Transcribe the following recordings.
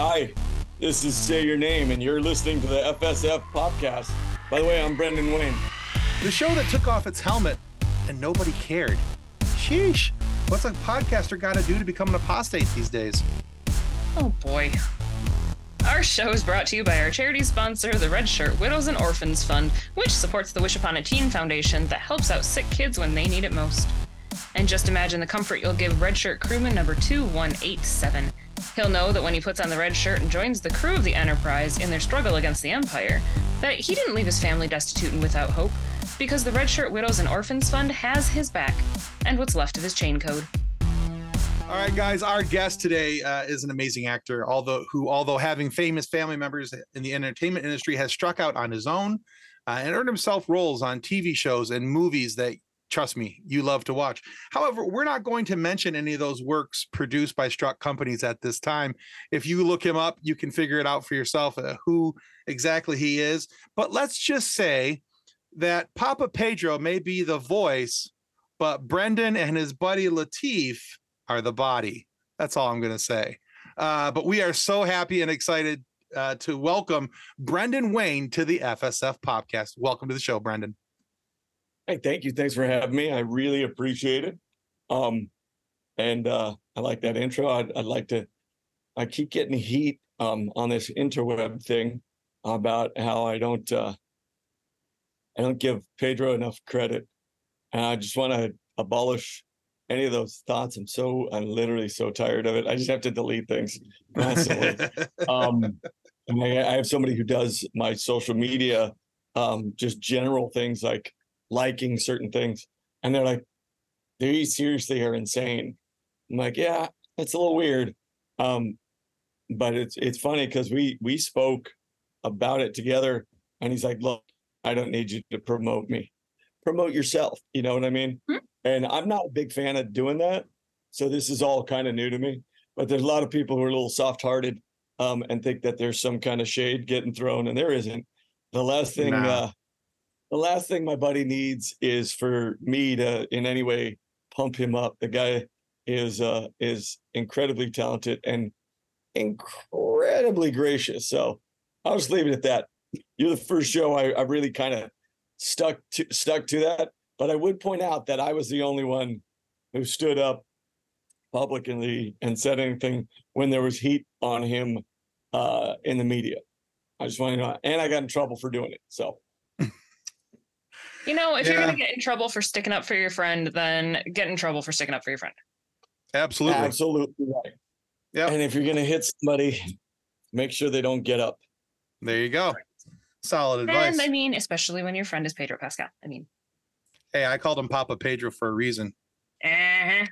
Hi, this is Say Your Name, and you're listening to the FSF PopCast. By the way, I'm Brendan Wayne. The show that took off its helmet and nobody cared. Sheesh. What's a podcaster got to do to become an apostate these days? Oh boy. Our show is brought to you by our charity sponsor, the Red Shirt Widows and Orphans Fund, which supports the Wish Upon a Teen Foundation that helps out sick kids when they need it most. And just imagine the comfort you'll give Red Shirt crewman number 2187. He'll know that when he puts on the red shirt and joins the crew of the Enterprise in their struggle against the Empire, that he didn't leave his family destitute and without hope, because the Red Shirt Widows and Orphans Fund has his back and what's left of his chain code. All right, guys. Our guest today uh, is an amazing actor, although who, although having famous family members in the entertainment industry, has struck out on his own uh, and earned himself roles on TV shows and movies that, trust me, you love to watch. However, we're not going to mention any of those works produced by struck companies at this time. If you look him up, you can figure it out for yourself uh, who exactly he is. But let's just say that Papa Pedro may be the voice, but Brendan and his buddy Lateef are the body. That's all I'm going to say. Uh, but we are so happy and excited uh, to welcome Brendan Wayne to the FSF PopCast. Welcome to the show, Brendan. Hey, thank you. Thanks for having me. I really appreciate it. Um, and uh, I like that intro. I'd, I'd like to. I keep getting heat um, on this interweb thing about how I don't. Uh, I don't give Pedro enough credit, and I just want to abolish any of those thoughts. I'm so I'm literally so tired of it. I just have to delete things constantly. um, I, I have somebody who does my social media, um, just general things like liking certain things, and they're like, "They seriously are insane." I'm like, "Yeah, it's a little weird," um, but it's it's funny because we we spoke about it together, and he's like, "Look, I don't need you to promote me. Promote yourself." You know what I mean? Hmm. And I'm not a big fan of doing that. So this is all kind of new to me. But there's a lot of people who are a little soft hearted um, and think that there's some kind of shade getting thrown, and there isn't. The last thing Nah. uh, the last thing my buddy needs is for me to in any way pump him up. The guy is uh is incredibly talented and incredibly gracious. So I'll just leave it at that. You're the first show I, I really kind of stuck to stuck to that. But I would point out that I was the only one who stood up publicly and said anything when there was heat on him uh, in the media. I just want to know, and I got in trouble for doing it. So You know, if you're going to get in trouble for sticking up for your friend, then get in trouble for sticking up for your friend. Absolutely. absolutely right. Yep. And if you're gonna hit somebody, make sure they don't get up. There you go. Solid advice. And I mean, especially when your friend is Pedro Pascal. I mean, hey, I called him Papa Pedro for a reason. Uh huh.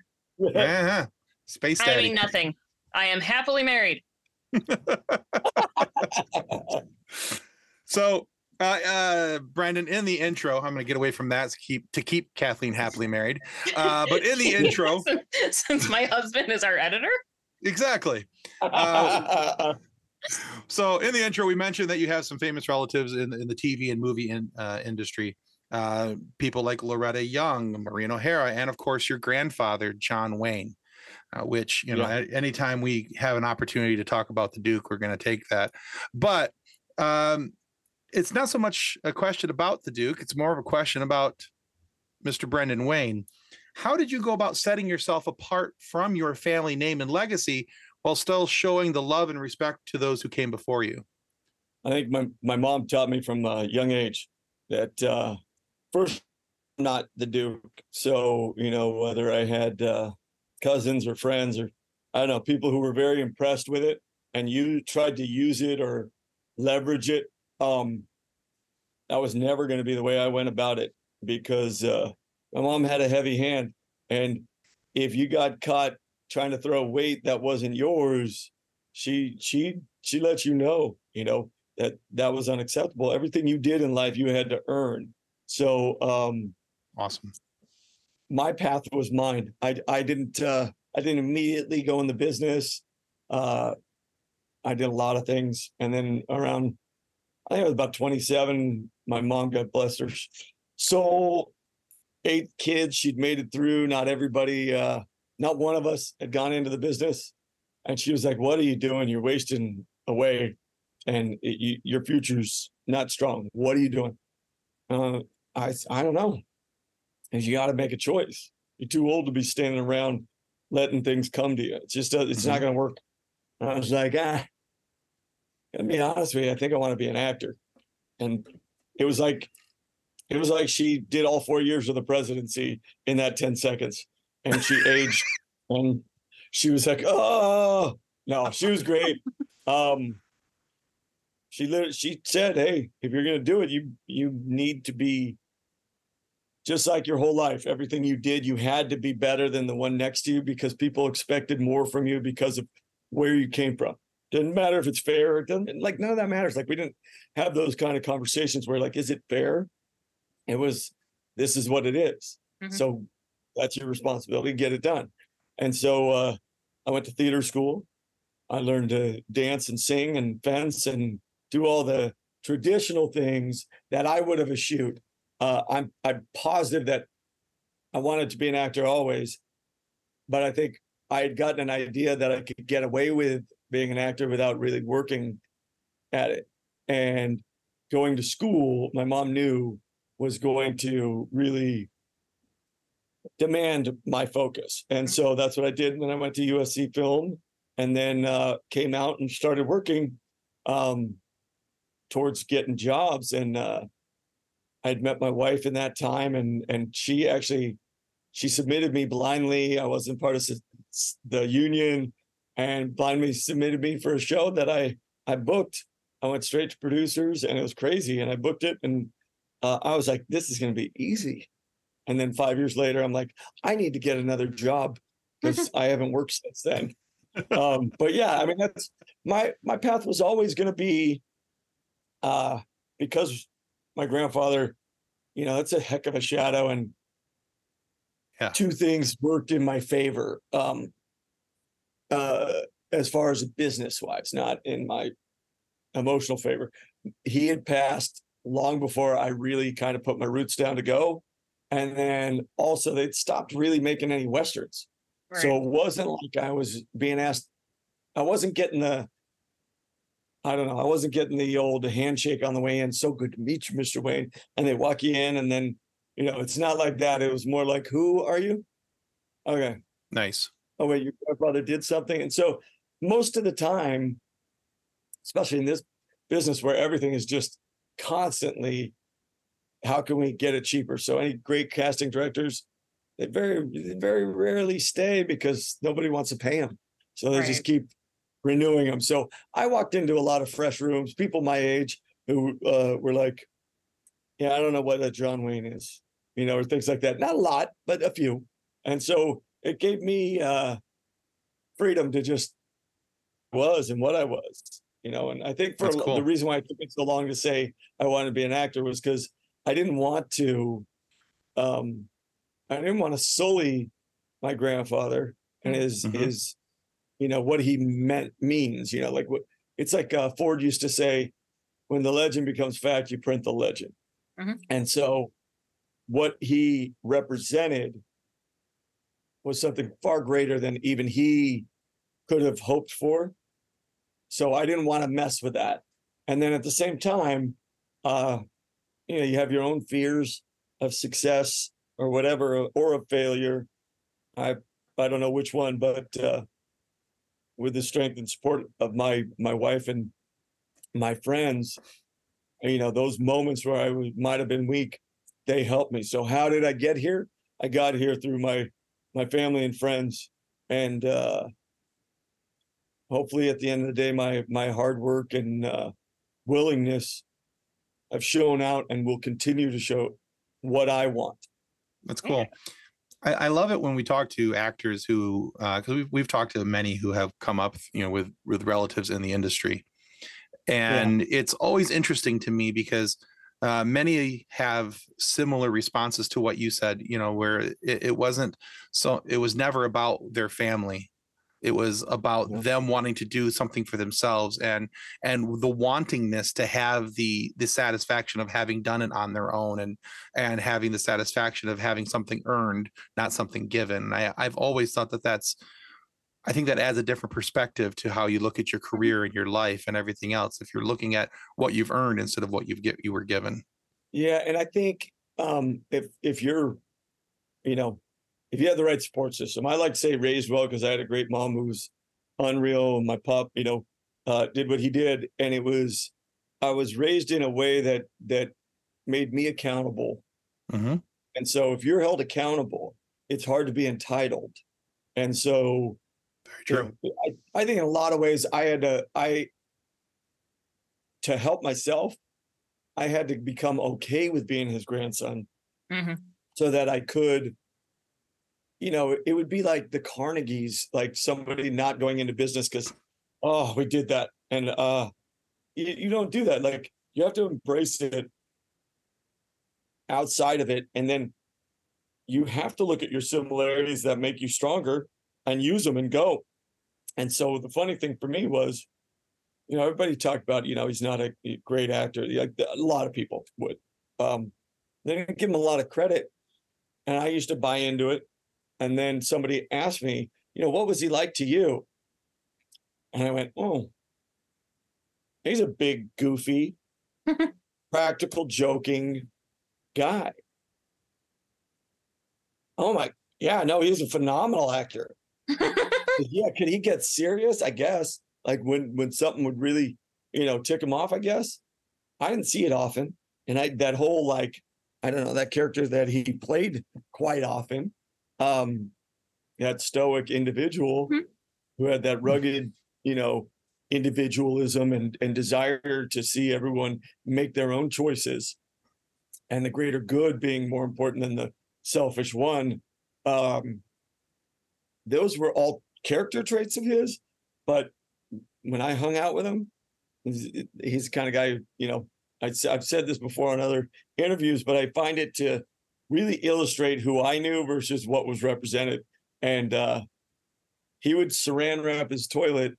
Uh-huh. Space I mean nothing. I am happily married. So, uh, uh, Brandon, in the intro, I'm going to get away from that to keep to keep Kathleen happily married. Uh, but in the intro, since, my husband is our editor, exactly. Uh, So, in the intro, we mentioned that you have some famous relatives in, in the TV and movie in, uh, industry. Uh, people like Loretta Young, Maureen O'Hara, and of course, your grandfather, John Wayne. Uh, which you know, Yeah. anytime we have an opportunity to talk about the Duke, we're going to take that. But um, it's not so much a question about the Duke; it's more of a question about Mr. Brendan Wayne. How did you go about setting yourself apart from your family name and legacy while still showing the love and respect to those who came before you? I think my, my mom taught me from a young age that uh, first, not the Duke. So, you know, whether I had uh, cousins or friends or I don't know, people who were very impressed with it and you tried to use it or leverage it, um, that was never going to be the way I went about it because uh, my mom had a heavy hand. And if you got caught trying to throw weight that wasn't yours, she she she let you know, you know, that that was unacceptable. Everything you did in life, you had to earn. So um, Awesome. my path was mine. I I didn't uh, I didn't immediately go in the business. Uh, I did a lot of things, and then around I think I was about 27. My mom, God bless her, soul, eight kids. She'd made it through. Not everybody, uh, not one of us had gone into the business. And she was like, "What are you doing? You're wasting away, and it, you, your future's not strong. What are you doing?" Uh, I, I don't know. And you got to make a choice. You're too old to be standing around letting things come to you. It's just it's not going to work. And I was like, ah. Gonna be honest with you, I think I want to be an actor. And it was like, it was like she did all four years of the presidency in that 10 seconds. And she aged and she was like, oh no, she was great. Um she literally she said, Hey, if you're gonna do it, you you need to be just like your whole life. Everything you did, you had to be better than the one next to you because people expected more from you because of where you came from. Doesn't matter if it's fair. It doesn't like none of that matters. Like we didn't have those kind of conversations where like, is it fair? It was this is what it is. Mhm. So that's your responsibility, get it done. And so uh I went to theater school. I learned to dance and sing and fence and do all the traditional things that I would have eschewed. Uh, I'm I'm positive that I wanted to be an actor always, but I think I had gotten an idea that I could get away with being an actor without really working at it. And going to school, my mom knew was going to really demand my focus. And so that's what I did. And then I went to USC Film and then uh, came out and started working um, towards getting jobs. And uh, I'd met my wife in that time, and and she actually she submitted me blindly. I wasn't part of the union, and blindly submitted me for a show that I I booked. I went straight to producers, and it was crazy. And I booked it, and uh, I was like, "This is going to be easy." And then five years later, I'm like, "I need to get another job because I haven't worked since then." um, but yeah, I mean, that's my my path was always going to be, uh, because my grandfather, you know, that's a heck of a shadow, and Yeah. two things worked in my favor. Um, uh, as far as business wise, not in my emotional favor. He had passed long before I really kind of put my roots down to go. And then also they'd stopped really making any westerns. So it wasn't like I was being asked, I wasn't getting the, I don't know, I wasn't getting the old handshake on the way in. So good to meet you, Mr. Wayne. And they walk you in, and then, you know, it's not like that. It was more like, who are you? Okay. Nice. Oh, wait, your grandfather did something. And so most of the time, especially in this business where everything is just constantly, how can we get it cheaper? So any great casting directors, they very, they very rarely stay because nobody wants to pay them. So they Right. just keep renewing them. So I walked into a lot of fresh rooms, people my age who uh, were like, yeah, I don't know what a John Wayne is, you know, or things like that. Not a lot, but a few. And so it gave me uh, freedom to just was and what I was, you know. And I think for That's a lo- cool. the reason why it took me so long to say I wanted to be an actor was because I didn't want to, um, I didn't want to sully my grandfather and his Mhm. his, you know, what he meant means, you know, like what it's like uh, Ford used to say, when the legend becomes fact, you print the legend. Mhm. And so, what he represented was something far greater than even he could have hoped for. So I didn't want to mess with that. And then at the same time, uh, you know, you have your own fears of success or whatever, or of failure. I I don't know which one, but uh, with the strength and support of my my wife and my friends, you know, those moments where I might have been weak, they helped me. So how did I get here? I got here through my my family and friends, and uh, hopefully, at the end of the day, my my hard work and uh, willingness have shown out and will continue to show what I want. That's Yeah. cool. I, I love it when we talk to actors who, because we've we've talked to many who have come up, you know, with with relatives in the industry, and it's always interesting to me because uh, many have similar responses to what you said. You know, where it, it wasn't so, it was never about their family. It was about Yeah. them wanting to do something for themselves and and the wantingness to have the the satisfaction of having done it on their own and and having the satisfaction of having something earned, not something given. I, I've always thought that that's I think that adds a different perspective to how you look at your career and your life and everything else. If you're looking at what you've earned instead of what you've get you were given. Yeah, and I think um, if if you're, you know, if you have the right support system, I like to say raised well because I had a great mom who was unreal. And my pup, you know, uh, did what he did, and it was I was raised in a way that that made me accountable. Mhm. And so if you're held accountable, it's hard to be entitled. And so Very you true. know, I, I think in a lot of ways I had to I to help myself, I had to become okay with being his grandson hmm so that I could, you know, it would be like the Carnegies, like somebody not going into business because, oh, we did that. And uh you, you don't do that. Like you have to embrace it outside of it. And then you have to look at your similarities that make you stronger and use them and go. And so the funny thing for me was, you know, everybody talked about, you know, he's not a great actor. Like a lot of people would. Um, they didn't give him a lot of credit. And I used to buy into it. And then somebody asked me, you know, what was he like to you? And I went, oh, he's a big, goofy, practical, joking guy. Oh my, yeah, no, he's a phenomenal actor. Yeah, could he get serious? I guess. Like when when something would really, you know, tick him off, I guess. I didn't see it often. And I that whole like, I don't know, that character that he played quite often. Um that stoic individual Mhm. who had that rugged, you know, individualism and and desire to see everyone make their own choices and the greater good being more important than the selfish one. Um those were all character traits of his, but when I hung out with him, he's, the kind of guy, you know, I, have said this before on other interviews, but I find it to really illustrate who I knew versus what was represented. And uh, he would saran wrap his toilet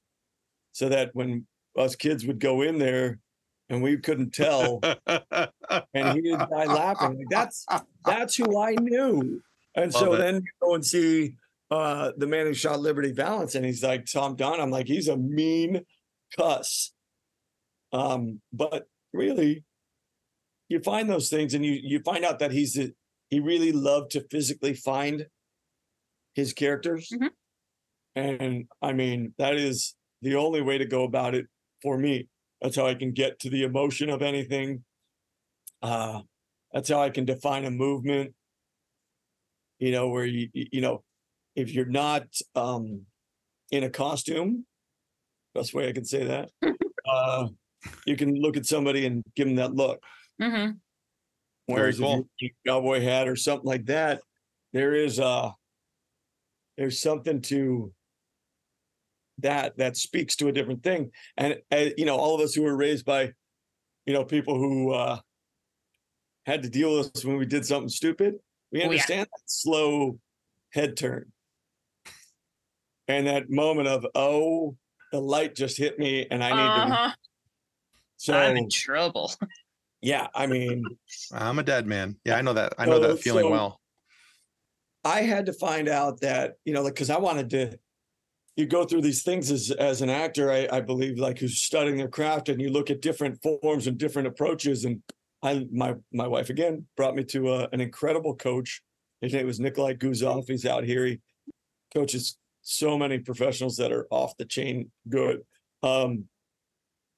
so that when us kids would go in there and we couldn't tell, and he would die laughing. Like, that's that's who I knew. And so it. then you go and see uh the man who shot Liberty Valance, and he's like Tom Dunn. I'm like, he's a mean cuss. Um, but really, you find those things, and you you find out that he's a, he really loved to physically find his characters, Mhm. and I mean that is the only way to go about it for me. That's how I can get to the emotion of anything. Uh, that's how I can define a movement. You know, where you you know, if you're not um in a costume, best way I can say that, uh, you can look at somebody and give them that look. hmm Very Whereas cool. a cowboy hat or something like that, there is uh there's something to that that speaks to a different thing. And uh, you know, all of us who were raised by, you know, people who uh had to deal with us when we did something stupid, we Oh, yeah. understand that slow head turn. And that moment of, oh, the light just hit me and I need to Uh-huh. so I'm in trouble. yeah, I mean I'm a dead man. Yeah, I know that. I know So- that feeling so- well. I had to find out that, you know, like, cause I wanted to, you go through these things as, as an actor, I, I believe, like who's studying their craft and you look at different forms and different approaches. And I, my, my wife again brought me to a, an incredible coach. His name was Nikolai Guzov. He's out here. He coaches so many professionals that are off the chain good. Um,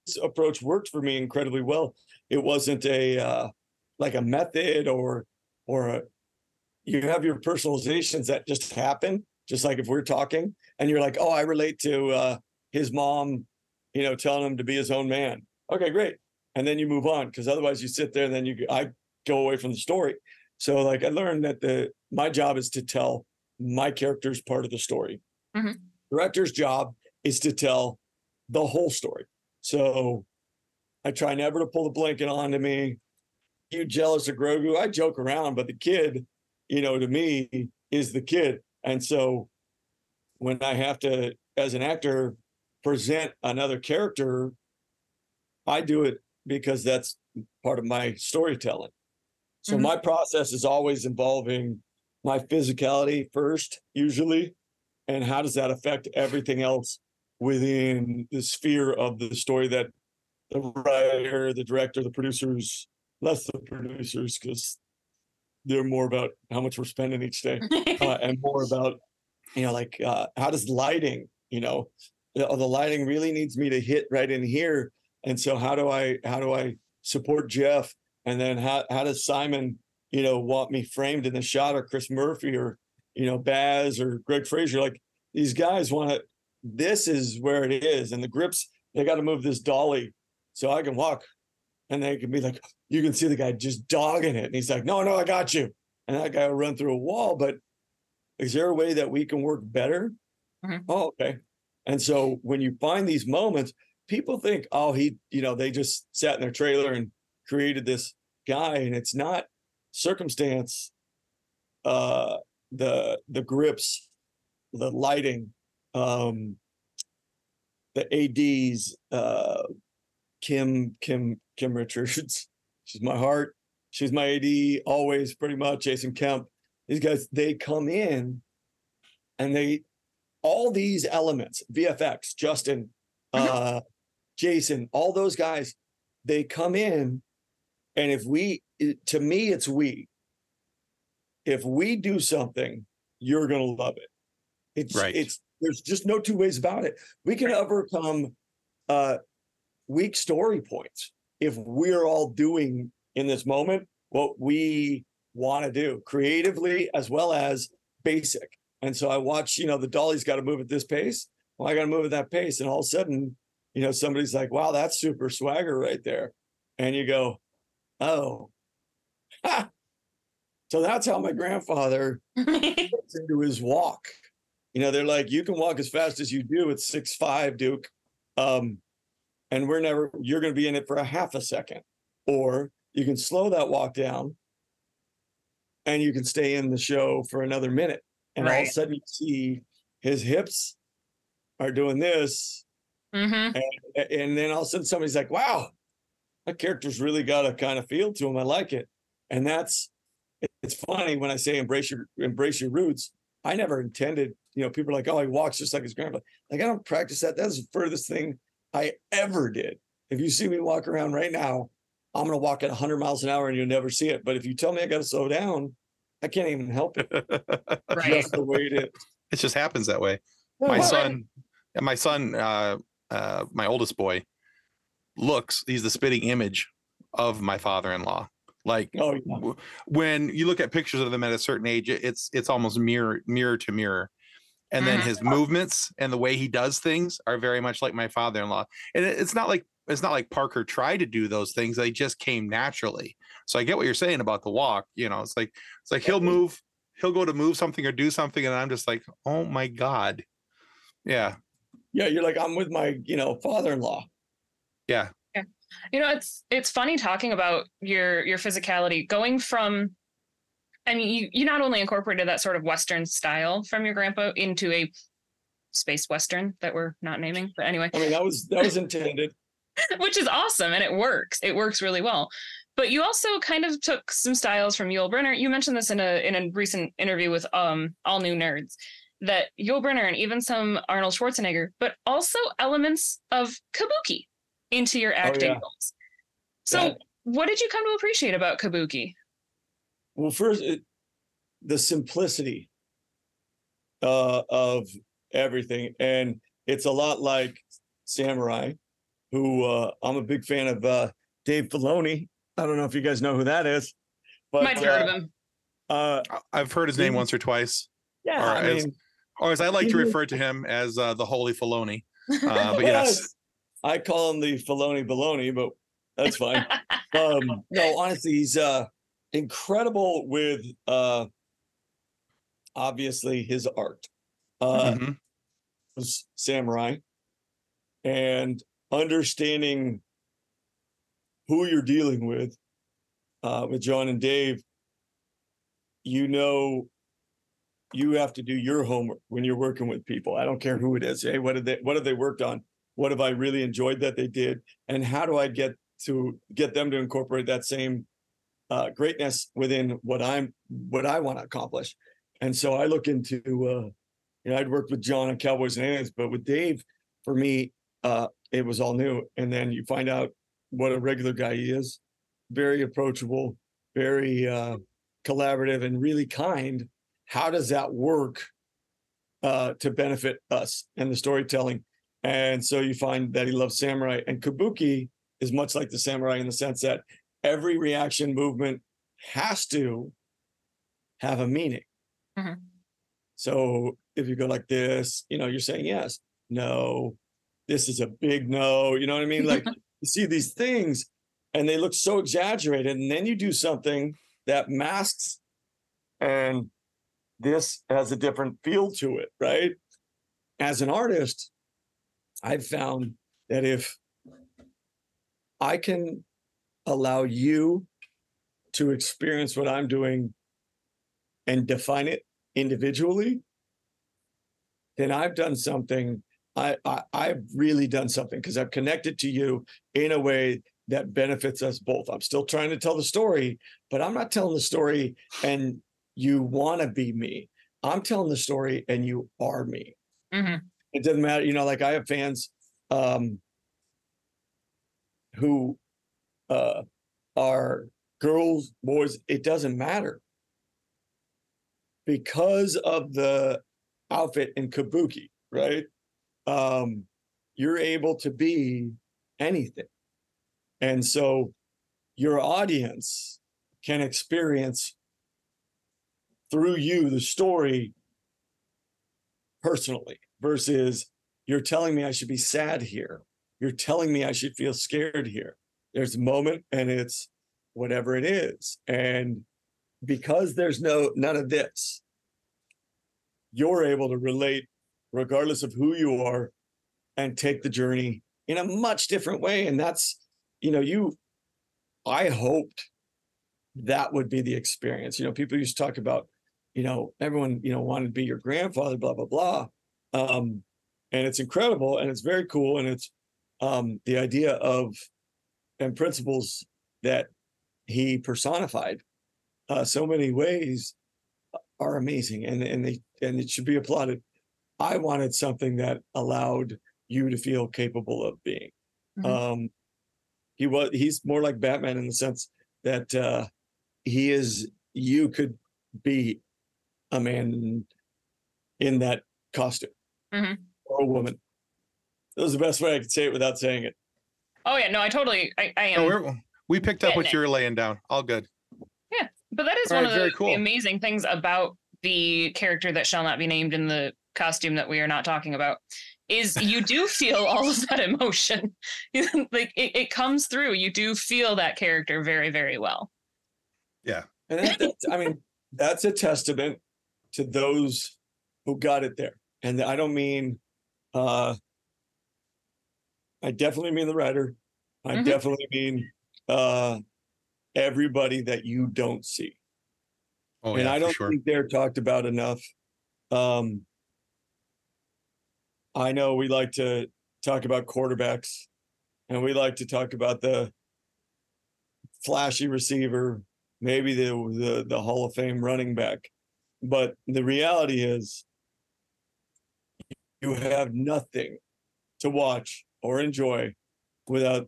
this approach worked for me incredibly well. It wasn't a, uh, like a method or, or a, you have your personalizations that just happen just like if we're talking and you're like oh i relate to uh his mom you know telling him to be his own man okay great and then you move on because otherwise you sit there and then you i go away from the story so like i learned that the my job is to tell my character's part of the story Mhm. director's job is to tell the whole story so i try never to pull the blanket onto me you jealous of grogu i joke around but the kid you know, to me is the kid. And so when I have to, as an actor, present another character, I do it because that's part of my storytelling. So Mhm. my process is always involving my physicality first, usually, and how does that affect everything else within the sphere of the story that the writer, the director, the producers, less the producers because they're more about how much we're spending each day, uh, and more about you know like uh, how does lighting, you know, the, the lighting really needs me to hit right in here, and so how do I how do I support Jeff, and then how how does Simon you know want me framed in the shot or Chris Murphy or you know Baz or Greig Fraser like these guys want to this is where it is and the grips they got to move this dolly so I can walk. And they can be like you can see the guy just dogging it and he's like no no I got you. And that guy will run through a wall but is there a way that we can work better? Mhm. oh okay. And so when you find these moments people think oh he you know they just sat in their trailer and created this guy and it's not circumstance uh the the grips the lighting um the ads uh kim kim kim richards. She's my heart. She's my ad always pretty much. Jason kemp. These guys they come in and they all these elements vfx justin uh jason all those guys they come in and if we to me it's we if we do something you're going to love it. It's Right. it's there's just no two ways about it. We can overcome uh weak story points if we're all doing in this moment what we want to do creatively as well as basic. And so i watch you know the dolly's got to move at this pace. Well i got to move at that pace and all of a sudden you know somebody's like wow that's super swagger right there. And you go oh. ha. so that's how my grandfather gets into his walk. You know, they're like, you can walk as fast as you do at six five, Duke. Um, and we're never you're gonna be in it for a half a second. Or you can slow that walk down and you can stay in the show for another minute. And all of a sudden you see his hips are doing this. hmm a- And then all of a sudden somebody's like, wow, that character's really got a kind of feel to him. I like it. And that's it's funny when I say embrace your embrace your roots. I never intended, you know, people are like, oh, he walks just like his grandpa. Like, I don't practice that. That's the furthest thing I ever did. If you see me walk around right now, I'm gonna walk at 100 miles an hour and you'll never see it. But if you tell me I gotta slow down, I can't even help it. Right. Just the way it is. it just happens that way. My Well, son, yeah, my son, uh, uh, my oldest boy, looks. He's the spitting image of my father-in-law. Like Oh, yeah. w- when you look at pictures of them at a certain age, it's it's almost mirror mirror to mirror. And then Mhm. his movements and the way he does things are very much like my father-in-law. And it- it's not like it's not like Parker tried to do those things; they just came naturally. So I get what you're saying about the walk. You know, it's like it's like he'll move, he'll go to move something or do something, and I'm just like, oh my god, yeah, Yeah, you're like, I'm with my, you know, father-in-law. yeah, You know, it's it's funny talking about your your physicality going from I mean, you you not only incorporated that sort of western style from your grandpa into a space western that we're not naming, but anyway, I mean, that was that was intended. which is awesome and it works. It works really well. But you also kind of took some styles from Yul Brynner. You mentioned this in a in a recent interview with um All New Nerds that Yul Brynner and even some Arnold Schwarzenegger, but also elements of kabuki into your acting yeah. roles. So, That- what did you come to appreciate about kabuki? Well, first, it, the simplicity uh, of everything, and it's a lot like Samurai, who uh, I'm a big fan of. Uh, Dave Filoni. I don't know if you guys know who that is, but Might have heard uh, of him. uh, I- I've heard his name He- once or twice, yeah, Or I as- mean, or as I like to refer to him as uh, the Holy Filoni. Uh, but yes, I call him the Filoni Baloney, but that's fine. um no honestly he's uh incredible with uh obviously his art uh Mhm. was samurai and understanding who you're dealing with uh with jon and dave you know you have to do your homework when you're working with people i don't care who it is hey what did they what have they worked on what have i really enjoyed that they did and how do i get to get them to incorporate that same uh, greatness within what i'm what i want to accomplish and so i look into uh you know, I'd worked with Jon on Cowboys and Aliens, but with Dave, for me, uh, it was all new. And then you find out what a regular guy he is, very approachable, very uh, collaborative, and really kind. How does that work uh, to benefit us and the storytelling? And so you find that he loves samurai, and Kabuki is much like the samurai in the sense that every reaction movement has to have a meaning. Mhm. So if you go like this, you know, you're saying yes, no, this is a big no. You know what I mean? Like you see these things and they look so exaggerated, and then you do something that masks and this has a different feel to it, right? As an artist, I've found that if I can allow you to experience what I'm doing and define it individually, then I've done something. I, I I've really done something because I've connected to you in a way that benefits us both. I'm still trying to tell the story, but I'm not telling the story and you want to be me. I'm telling the story and you are me. hmm It doesn't matter, you know, like I have fans um who uh are girls, boys, it doesn't matter. Because of the outfit in Kabuki, right? Um, you're able to be anything. And so your audience can experience through you the story personally versus you're telling me I should be sad here. You're telling me I should feel scared here. There's a moment and it's whatever it is. And because there's no none of this, you're able to relate regardless of who you are and take the journey in a much different way. And that's, you know, you I hoped that would be the experience. You know, people used to talk about, you know, everyone, you know, wanted to be your grandfather, blah, blah, blah. Um, and it's incredible and it's very cool. And it's um the idea of and principles that he personified uh so many ways are amazing and and they and it should be applauded i wanted something that allowed you to feel capable of being Mhm. um he was he's more like batman in the sense that uh he is you could be a man in that costume Mhm. or a woman that was the best way i could say it without saying it Oh yeah, no, I totally, I, I No, am. we're, we picked up what you were laying down. All good. Yeah, but that is All one right, of the, very the amazing things about the character that shall not be named in the costume that we are not talking about is you do feel all of that emotion. like it, it comes through. You do feel that character very, very well. Yeah. And that, that's, I mean, that's a testament to those who got it there. And I don't mean, uh, I definitely mean the writer. I Mhm. definitely mean uh, everybody that you don't see. Oh, and yeah, I don't sure. think they're talked about enough. Um, I know we like to talk about quarterbacks, and we like to talk about the flashy receiver, maybe the the, the Hall of Fame running back, but the reality is, you have nothing to watch or enjoy without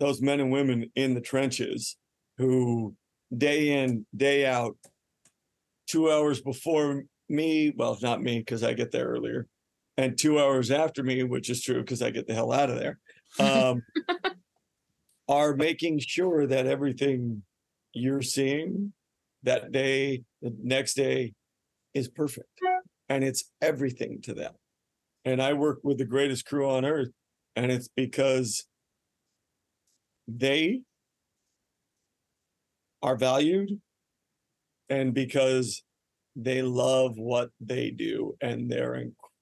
those men and women in the trenches who day in day out two hours before me well not me because i get there earlier and two hours after me which is true because i get the hell out of there um, are making sure that everything you're seeing that day the next day is perfect and it's everything to them and i work with the greatest crew on earth and it's because they are valued and because they love what they do and they're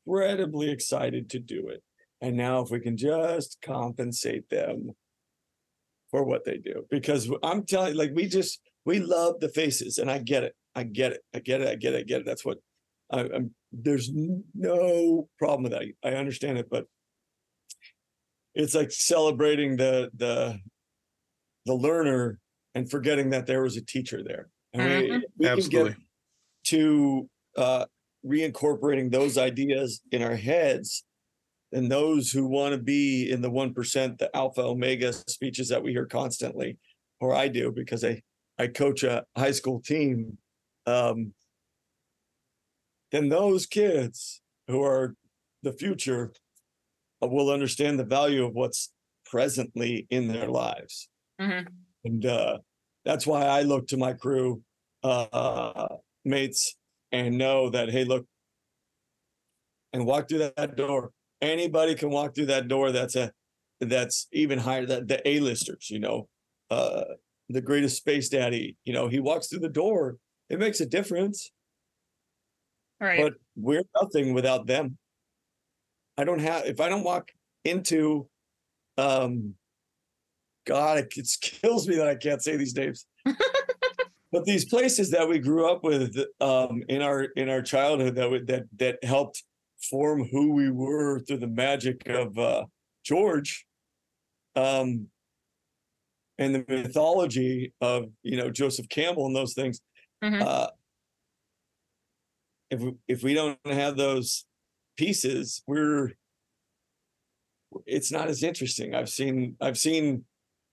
incredibly excited to do it. And now, if we can just compensate them for what they do, because I'm telling you, like, we just, we love the faces, and I get it. I get it. I get it. I get it. I get it. That's what I, I'm, there's no problem with that. I understand it, but it's like celebrating the, the, the learner and forgetting that there was a teacher there. And we, we can Absolutely. get to uh, reincorporating those ideas in our heads, and those who want to be in the 1%, the alpha omega speeches that we hear constantly, or I do because I, I coach a high school team, um, then those kids who are the future uh, will understand the value of what's presently in their lives. Mhm. And uh, that's why I look to my crew uh, mates and know that, hey, look, and walk through that, that door. Anybody can walk through that door. That's a that's even higher that the A-listers, you know, uh, the greatest space daddy, you know, he walks through the door. It makes a difference, Right. but we're nothing without them. I don't have if I don't walk into um God, it, it kills me that I can't say these names. but these places that we grew up with um in our in our childhood that would that that helped form who we were through the magic of uh George um and the mythology of you know Joseph Campbell and those things Mhm. uh if if we don't have those pieces we're it's not as interesting. I've seen i've seen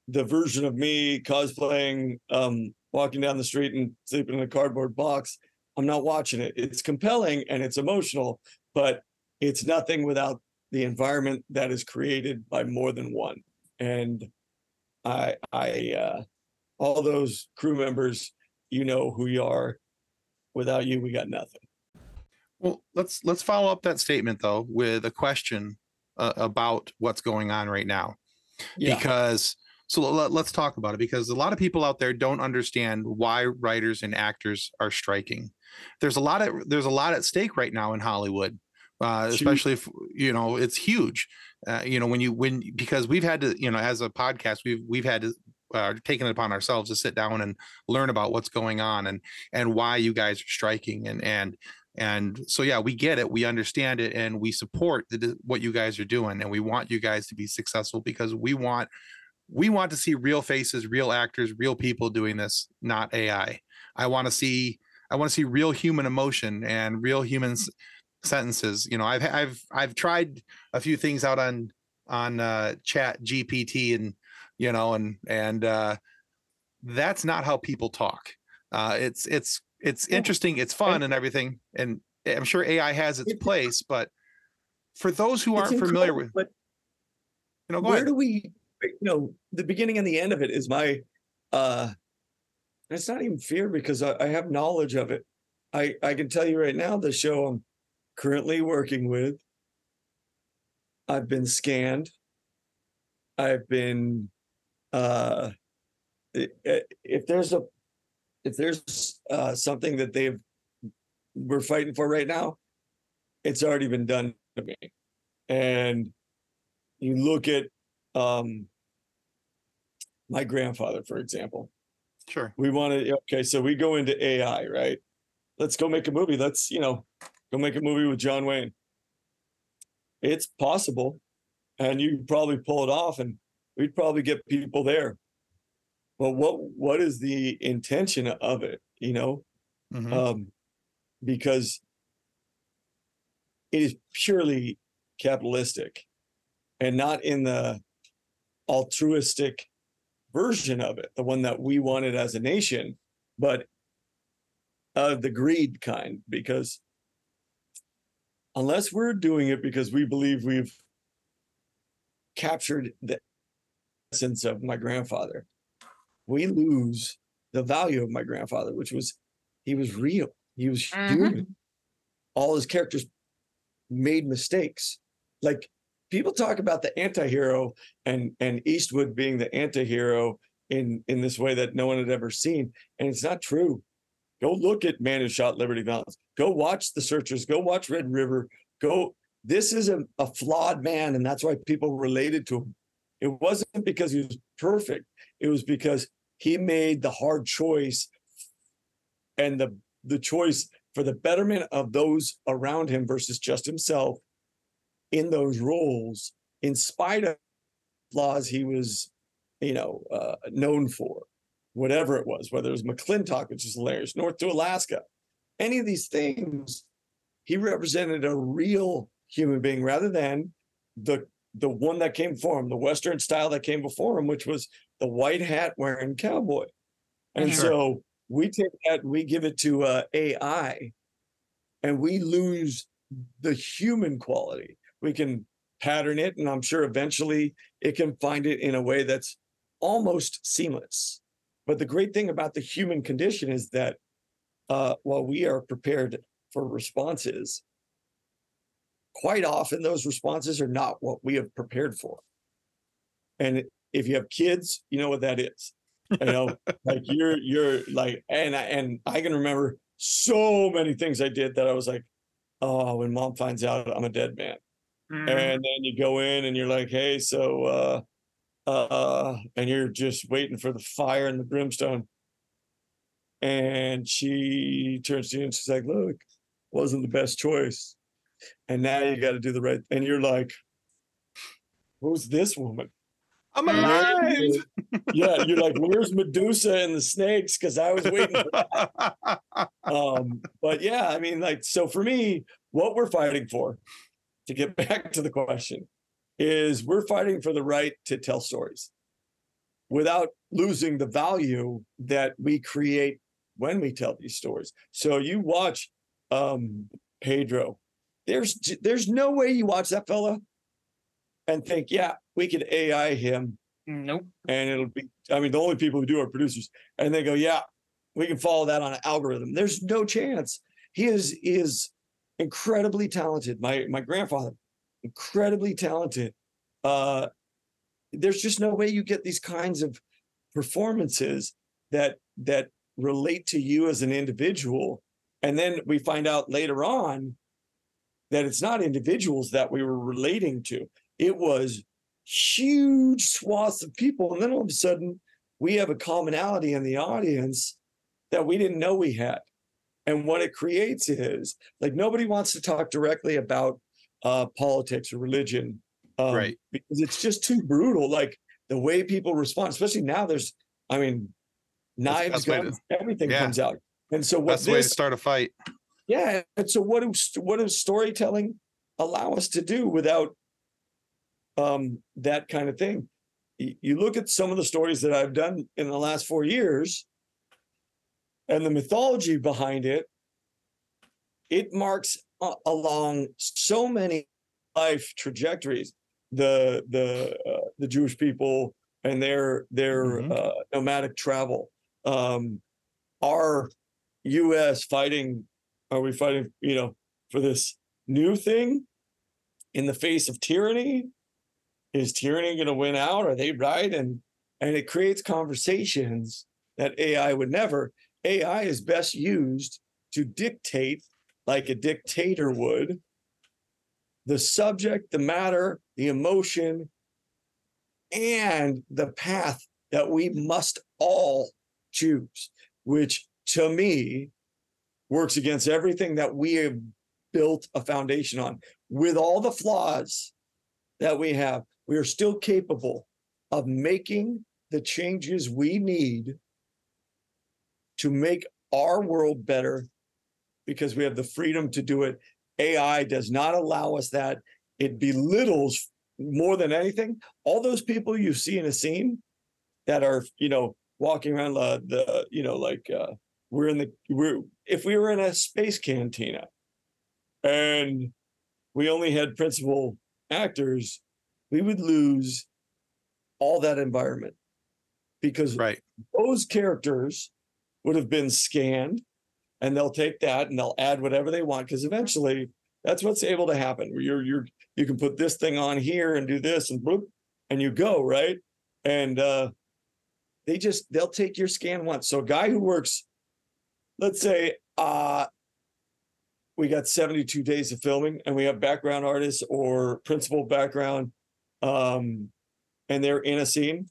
the version of me cosplaying um walking down the street and sleeping in a cardboard box. I'm not watching it. It's compelling and it's emotional but it's nothing without the environment that is created by more than one. And i i uh all those crew members you know who you are. Without you we got nothing Well, let's let's follow up that statement though with a question uh, about what's going on right now. yeah Because so let, let's talk about it because a lot of people out there don't understand why writers and actors are striking. There's a lot of there's a lot at stake right now in Hollywood. Uh, especially if you know it's huge. Uh, you know when you when because we've had to you know as a podcast we've we've had to uh, taken it upon ourselves to sit down and learn about what's going on and and why you guys are striking and and and so yeah we get it we understand it and we support the, what you guys are doing and we want you guys to be successful because we want we want to see real faces real actors real people doing this not ai i. Want to see i want to see real human emotion and real human s- sentences you know i've i've i've tried a few things out on on uh chat gpt and you know and and uh that's not how people talk. Uh it's it's it's interesting it's fun And- everything and i'm sure ai has its It- place but for those who aren't familiar with but you know where ahead. do we you know the beginning and the end of it is my uh it's not even fear because I, I have knowledge of it. I i can tell you right now the show i'm currently working with i've been scanned. I've been uh if there's a if there's uh something that they've we're fighting for right now it's already been done to me. And you look at um my grandfather for example. Sure. We want to okay so we go into ai right? Let's go make a movie let's you know go make a movie with john wayne. It's possible and you probably pull it off and we'd probably get people there but what what is the intention of it you know Mhm. um, because it is purely capitalistic and not in the altruistic version of it, the one that we wanted as a nation, but of the greed kind. Because unless we're doing it because we believe we've captured the essence of my grandfather, we lose the value of my grandfather, which was he was real. He was Mhm. human. All his characters made mistakes. Like people talk about the anti-hero and and Eastwood being the anti-hero in in this way that no one had ever seen. And it's not true. Go look at Man Who Shot Liberty Valance. Go watch The Searchers. Go watch Red River. Go. This is a, a flawed man, and that's why people related to him. It wasn't because he was perfect. It was because he made the hard choice and the the choice for the betterment of those around him versus just himself in those roles in spite of flaws he was you know uh, known for whatever it was whether it was McLintock which is hilarious north to alaska. Any of these things he represented a real human being rather than the the one that came before him, the Western style that came before him, which was the white hat wearing cowboy. And Mhm. so we take that, we give it to uh, AI, and we lose the human quality. We can pattern it, and I'm sure eventually it can find it in a way that's almost seamless. But the great thing about the human condition is that uh, while we are prepared for responses, quite often those responses are not what we have prepared for. And if you have kids, you know what that is. You know, like you're you're like, and I and I can remember so many things I did that I was like, oh, when mom finds out I'm a dead man. Mm. And then you go in and you're like, hey, so uh uh and you're just waiting for the fire and the brimstone. And she turns to you and she's like, look, wasn't the best choice. And now you got to do the right. And you're like, who's this woman? I'm alive. yeah, you're like, where's Medusa and the snakes? Because I was waiting for that. Um, but yeah, I mean, like, so for me, what we're fighting for, to get back to the question, is we're fighting for the right to tell stories without losing the value that we create when we tell these stories. So you watch um Pedro. There's there's no way you watch that fella and think, yeah, we could AI him. Nope. and it'll be i mean the only people who do are producers. And they go yeah we can follow that on an algorithm. There's no chance. He is is incredibly talented. My my grandfather incredibly talented. Uh there's just no way you get these kinds of performances that that relate to you as an individual. And then we find out later on that it's not individuals that we were relating to it was huge swaths of people. And then all of a sudden, we have a commonality in the audience that we didn't know we had. And what it creates is like nobody wants to talk directly about uh, politics or religion, um, Right. Because it's just too brutal. Like the way people respond, especially now. There's, I mean, knives, best way to- everything Yeah. comes out. And so what That's the way to start a fight. Yeah. And so what does what does storytelling allow us to do without um that kind of thing? You look at some of the stories that I've done in the last four years and the mythology behind it, it marks a- along so many life trajectories. The the uh, the Jewish people and their their Mhm. uh, nomadic travel. Um, our U.S. fighting are we fighting, you know, for this new thing in the face of tyranny? Is tyranny going to win out? Are they right? And and it creates conversations that AI would never. AI is best used to dictate, like a dictator would, the subject, the matter, the emotion, and the path that we must all choose, which to me works against everything that we have built a foundation on. With all the flaws that we have, we are still capable of making the changes we need to make our world better because we have the freedom to do it. AI does not allow us that. It belittles more than anything all those people you see in a scene that are, you know, walking around uh, the, you know, like uh, we're in the we're if we were in a space cantina and we only had principal actors, we would lose all that environment because Right. those characters would have been scanned and they'll take that and they'll add whatever they want because eventually that's what's able to happen. Where you're you're you can put this thing on here and do this and bloop, and you go right? And uh they just they'll take your scan once. So a guy who works let's say uh we got 72 days of filming and we have background artists or principal background um and they're in a scene.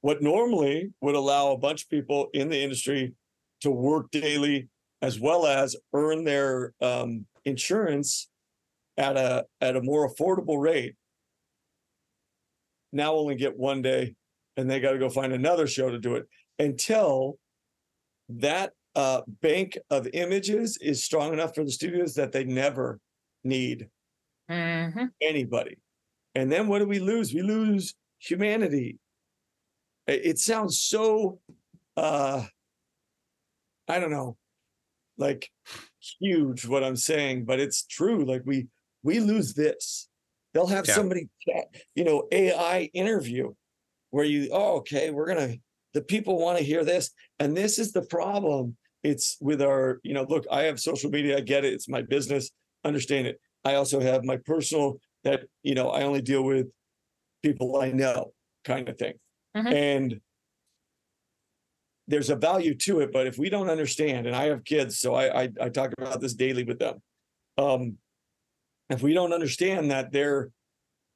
What normally would allow a bunch of people in the industry to work daily as well as earn their um, insurance at a at a more affordable rate. Now only get one day and they got to go find another show to do it until that uh, bank of images is strong enough for the studios that they never need hmm anybody. And then what do we lose? We lose humanity. It, it sounds so uh I don't know, like huge what I'm saying, but it's true. Like we we lose this. They'll have Yeah. somebody chat, you know, AI interview where you, oh, okay, we're gonna the people want to hear this. And this is the problem. It's with our, you know, look, I have social media, I get it, it's my business, understand it. I also have my personal that, you know, I only deal with people I know kind of thing. Mhm. And there's a value to it, but if we don't understand, and I have kids, so I I, I talk about this daily with them. Um, if we don't understand that they're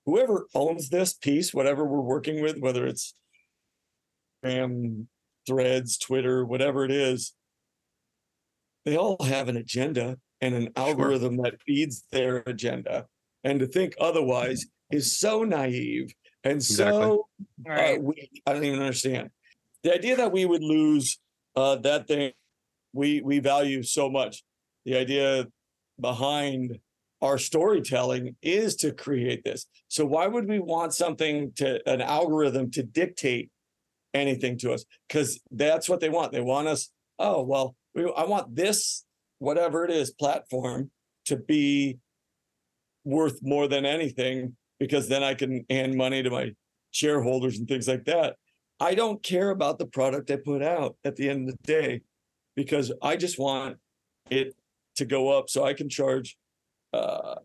whoever owns this piece, whatever we're working with, whether it's Instagram, Threads, Twitter, whatever it is, they all have an agenda and an algorithm that feeds their agenda. And to think otherwise is so naive and Exactly. so uh, weak. I don't even understand the idea that we would lose uh, that thing we we value so much. The idea behind our storytelling is to create this. So why would we want something to an algorithm to dictate anything to us? Because that's what they want. They want us. Oh well, we, I want this whatever it is platform to be worth more than anything because then I can hand money to my shareholders and things like that. I don't care about the product I put out at the end of the day because I just want it to go up so I can charge uh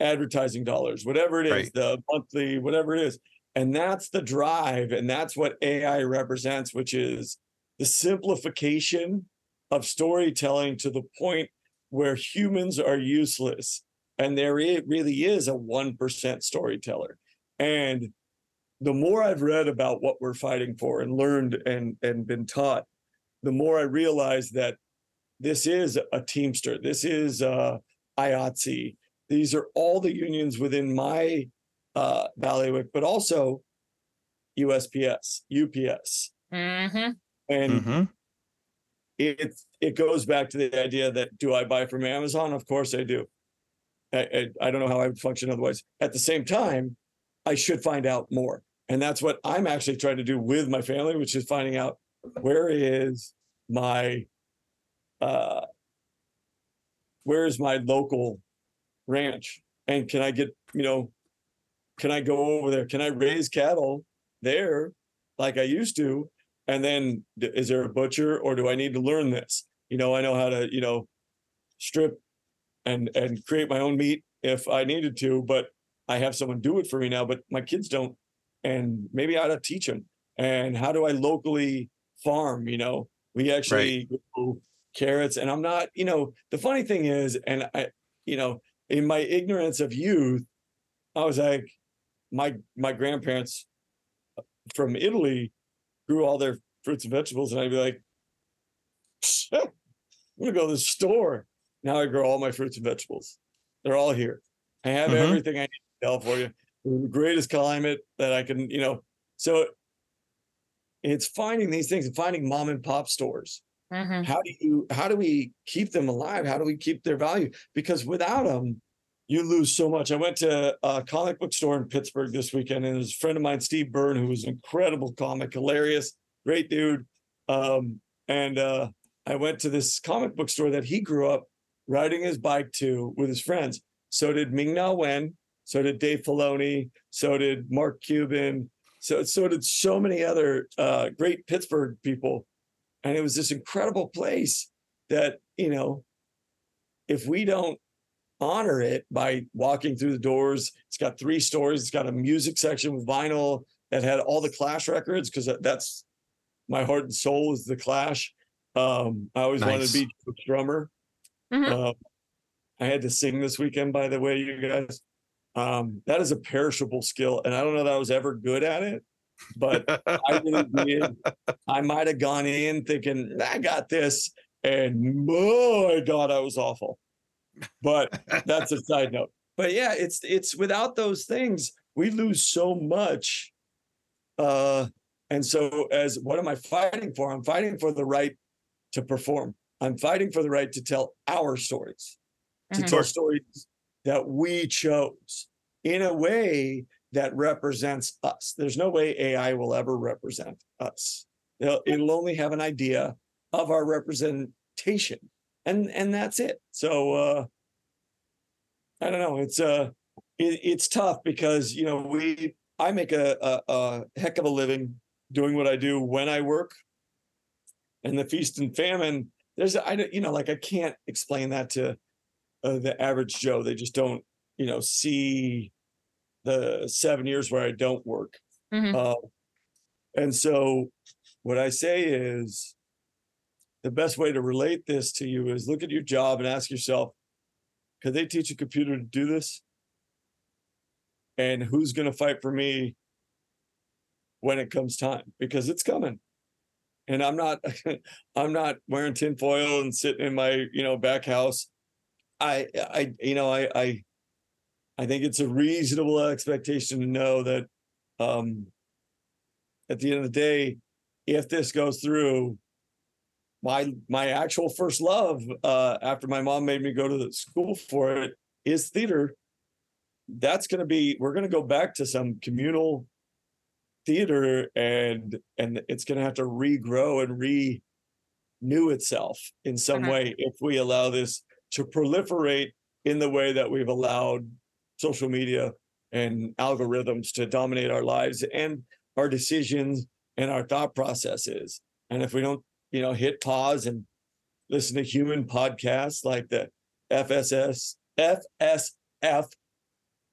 advertising dollars, whatever it is, Right. the monthly, whatever it is. And that's the drive. And that's what AI represents, which is the simplification of storytelling to the point where humans are useless. And there i- really is a 1% storyteller. And the more I've read about what we're fighting for and learned and, and been taught, the more I realize that this is a Teamster. This is uh, IATSE. These are all the unions within my uh, bailiwick, but also USPS, UPS, hmm and Mhm. it it goes back to the idea that do I buy from Amazon? Of course I do. I, I, I don't know how I would function otherwise. At the same time, I should find out more, and that's what I'm actually trying to do with my family, which is finding out where is my uh where is my local ranch and can I get you know can I go over there? Can I raise cattle there like I used to? And then is there a butcher or do I need to learn this? You know, I know how to, you know, strip and and create my own meat if I needed to, but I have someone do it for me now, but my kids don't. And maybe I ought to teach them. And how do I locally farm? You know, we actually grow carrots and I'm not, you know, the funny thing is, and I, you know, in my ignorance of youth, I was like, my my grandparents from Italy grew all their fruits and vegetables, and I'd be like, I'm gonna go to the store. Now I grow all my fruits and vegetables. They're all here. I have Mhm. everything I need in California. The greatest climate that I can, you know. So it's finding these things and finding mom and pop stores hmm how do you how do we keep them alive how do we keep their value because without them you lose so much. I went to a comic book store in pittsburgh this weekend and there's a friend of mine steve byrne who was an incredible comic hilarious great dude. Um, and uh, i went to this comic book store that he grew up riding his bike to with his friends. So did ming na wen so did dave filoni so did mark cuban so so did so many other uh, great pittsburgh people. And it was this incredible place that you know if we don't honor it by walking through the doors it's got three stories it's got a music section with vinyl that had all the clash records because that's my heart and soul is the clash um i always wanted to be a drummer Mhm. um, i had to sing this weekend by the way you guys um that is a perishable skill and i don't know that i was ever good at it but I really did. I might have gone in thinking I got this, and my God, I was awful. But that's a side note. But yeah, it's it's without those things, we lose so much. Uh, and so as what am I fighting for? I'm fighting for the right to perform. I'm fighting for the right to tell our stories, to Mhm. tell stories that we chose in a way that represents us. There's no way AI will ever represent us. It'll, it'll only have an idea of our representation, and and that's it. So uh, I don't know. It's uh, it, it's tough because you know we I make a, a a heck of a living doing what I do when I work, and the feast and famine. There's I don't you know like I can't explain that to uh, the average Joe. They just don't you know see the seven years where I don't work. Mhm. Uh, and so what I say is the best way to relate this to you is look at your job and ask yourself, could they teach a computer to do this? And who's going to fight for me when it comes time? Because it's coming. And I'm not, I'm not wearing tinfoil and sitting in my, you know, back house. I, I, you know, I, I, I think it's a reasonable expectation to know that, um, at the end of the day, if this goes through, my my actual first love, uh, after my mom made me go to the school for it, is theater. That's going to be. We're going to go back to some communal theater, and and it's going to have to regrow and renew itself in some Mhm. way if we allow this to proliferate in the way that we've allowed social media and algorithms to dominate our lives and our decisions and our thought processes. And if we don't, you know, hit pause and listen to human podcasts like the FSS, FSF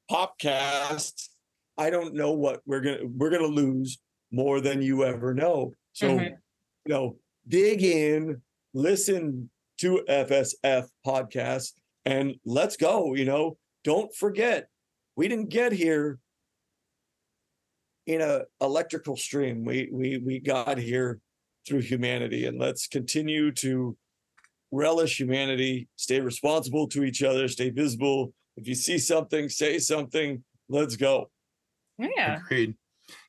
Popcast, I don't know what we're gonna we're gonna lose more than you ever know. So, Mhm. you know, dig in, listen to FSF PopCast, and let's go. You know, don't forget, we didn't get here in a electrical stream. We we we got here through humanity, and let's continue to relish humanity. Stay responsible to each other. Stay visible. If you see something, say something. Let's go. Yeah. Agreed.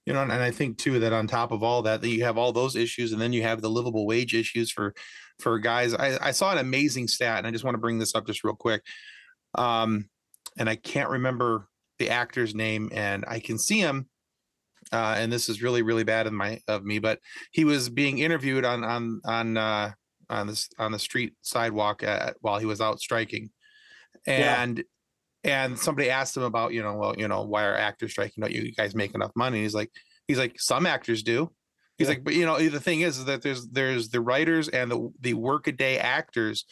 You know, and I think too that on top of all that, that you have all those issues, and then you have the livable wage issues for for guys. I, I saw an amazing stat, and I just want to bring this up just real quick. Um, and I can't remember the actor's name, and I can see him. Uh, and this is really really bad in my of me, but he was being interviewed on on on uh, on this on the street sidewalk at, while he was out striking, Yeah. and and somebody asked him about you know well you know why are actors striking don't you guys make enough money he's like he's like some actors do he's Yeah. like but you know the thing is, is that there's there's the writers and the the workaday actors